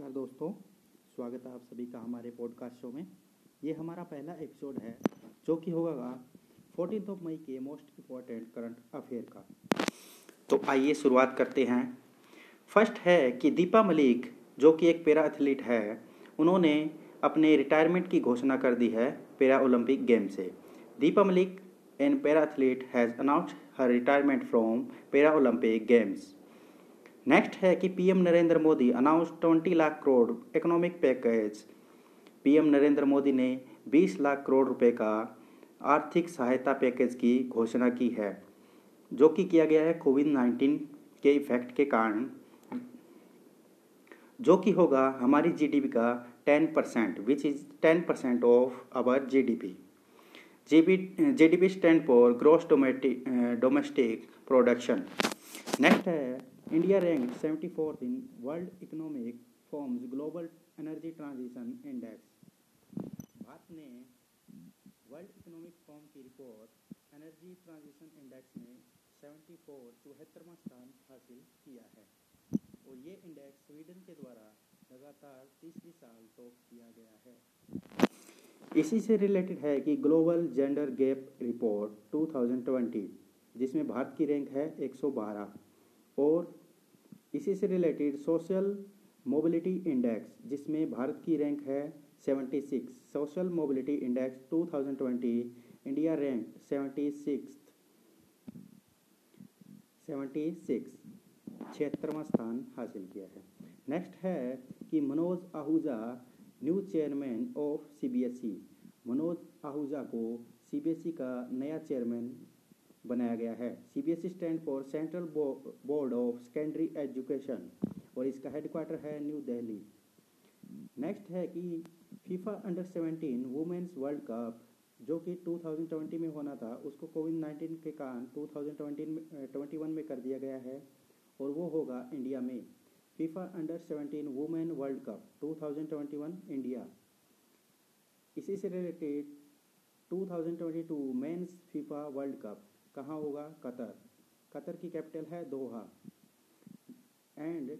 नमस्कार दोस्तों, स्वागत है आप सभी का हमारे पॉडकास्ट शो में। ये हमारा पहला एपिसोड है, जो कि होगा फोर्टीन ऑफ़ मई के मोस्ट इंपॉर्टेंट करंट अफेयर का। तो आइए शुरुआत करते हैं। फ़र्स्ट है कि दीपा मलिक, जो कि एक पैरा एथलीट है, उन्होंने अपने रिटायरमेंट की घोषणा कर दी है पैरा ओलंपिक गेम से। Deepa Malik an para athlete has announced her retirement from para Olympic games next है कि PM Narendra Modi announce 20 lakh crore economic package PM Narendra Modi ने 20 लाख करोड़ रुपए का आर्थिक सहायता पैकेज की घोषणा की है, जो कि किया गया है कोविड 19 के इफ़ेक्ट के कारण, जो कि होगा हमारी जीडीपी का 10 percent which is 10 percent of our GDP GDP stand for gross domestic production next है India rank seventy fourth in world economic forums global energy transition index Bharat ने वर्ल्ड इकोनॉमिक फॉर्म की report energy transition index में seventy four चौहत्तरवा स्थान हासिल किया है। और ये इंडेक्स स्वीडन के द्वारा लगातार तीसरी साल टॉप किया गया है। इसी से रिलेटेड है कि ग्लोबल जेंडर गैप रिपोर्ट 2020 जिसमें भारत की रैंक है 112 और इसी से रिलेटेड सोशल मोबिलिटी इंडेक्स जिसमें भारत की रैंक है 76 social mobility index 2020 India rank 76 76 छिहत्तरवा स्थान हासिल किया है। नेक्स्ट है कि Manoj Ahuja new chairman of CBSE Manoj Ahuja को सीबीएसई का नया चेयरमैन बनाया गया है। C B S E stand for central board of secondary education और इसका हेडक्वार्टर है न्यू दिल्ली नेक्स्ट है कि FIFA under seventeen women's world cup जो कि 2020 में होना था, उसको कोविड 19 के कारण 2020 में ट्वेंटी में कर दिया गया है और वो होगा इंडिया में। FIFA under seventeen women world cup 2021 India इसी से related 2022 men's FIFA world cup कहाँ होगा? कतर। कतर की कैपिटल है Doha. And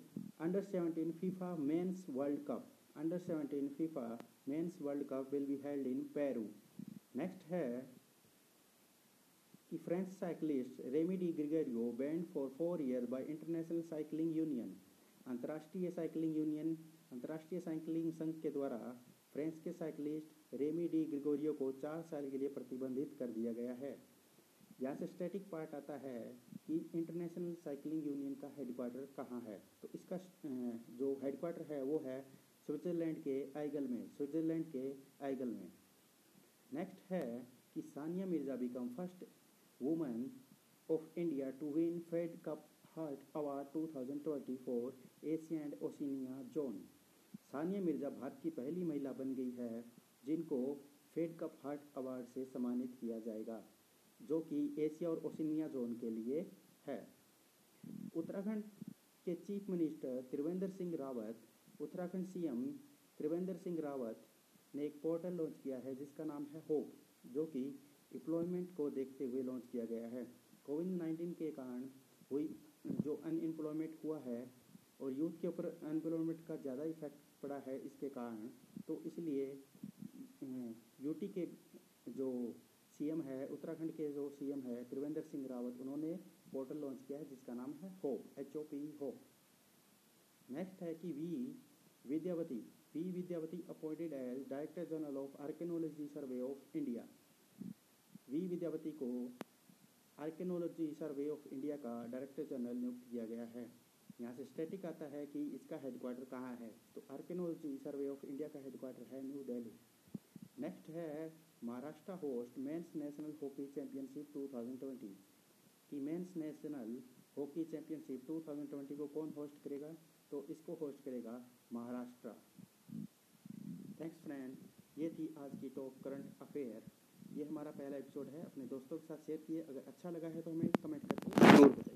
under seventeen FIFA men's world cup under seventeen FIFA men's world cup will be held in Peru next है कि French cyclist Remy Di Gregorio banned for four year by international cycling union अंतर्राष्ट्रीय cycling union अंतर्राष्ट्रीय cycling संघ के द्वारा France के cyclist ramie D ग्रिगोरियो को चार साल के लिए प्रतिबंधित कर दिया गया है। यहाँ से स्टैटिक पार्ट आता है कि इंटरनेशनल साइकिलिंग यूनियन का हेडक्वार्टर कहाँ है? तो इसका जो हेडक्वार्टर है, वो है स्विट्ज़रलैंड के आइगल में स्विट्ज़रलैंड के आइगल में। नेक्स्ट है कि Sania Mirza become first women of India to win Fed Cup heart award 2024 Asia and Oceania zone Sania Mirza Bharat की पहली महिला बन गई है, जिनको फेड कप हार्ट अवार्ड से सम्मानित किया जाएगा। जो कि एशिया और ओशिनिया जोन के लिए है। उत्तराखंड के chief minister Trivendra Singh Rawat, Uttarakhand CM Trivendra Singh Rawat ने एक पोर्टल लॉन्च किया है जिसका नाम है होप, जो कि एम्प्लॉयमेंट को देखते हुए लॉन्च किया गया है। कोविड नाइन्टीन के कारण हुई जो अनएम्प्लॉयमेंट हुआ है और यूथ के ऊपर अनएम्प्लॉयमेंट का ज़्यादा इफ़ेक्ट पड़ा है इसके कारण तो इसलिए यूटी के जो सीएम है, उत्तराखंड के जो सीएम है, त्रिवेंद्र सिंह रावत, उन्होंने पोर्टल लॉन्च किया है, जिसका नाम है hope H O P hope next है कि V Vidyavati. V Vidyavati appointed as director general of archaeology survey of India V Vidyavati को आर्कियोलॉजी सर्वे ऑफ़ इंडिया का डायरेक्टर जनरल नियुक्त किया गया है। यहाँ से स्टैटिक आता है कि इसका हेडक्वार्टर कहाँ है। तो आर्कियोलॉजी सर्वे ऑफ़ इंडिया का हेडक्वार्टर है न्यू दिल्ली नेक्स्ट है Maharashtra host men's national hockey championship 2020 की मेंस नेशनल हॉकी चैंपियनशिप 2020 को कौन होस्ट करेगा? तो इसको होस्ट करेगा महाराष्ट्र थैंक्स फ्रेंड ये थी आज की टॉप करंट अफेयर ये हमारा पहला एपिसोड है। अपने दोस्तों के साथ शेयर किए। अगर अच्छा लगा है तो हमें कमेंट करके ज़रूर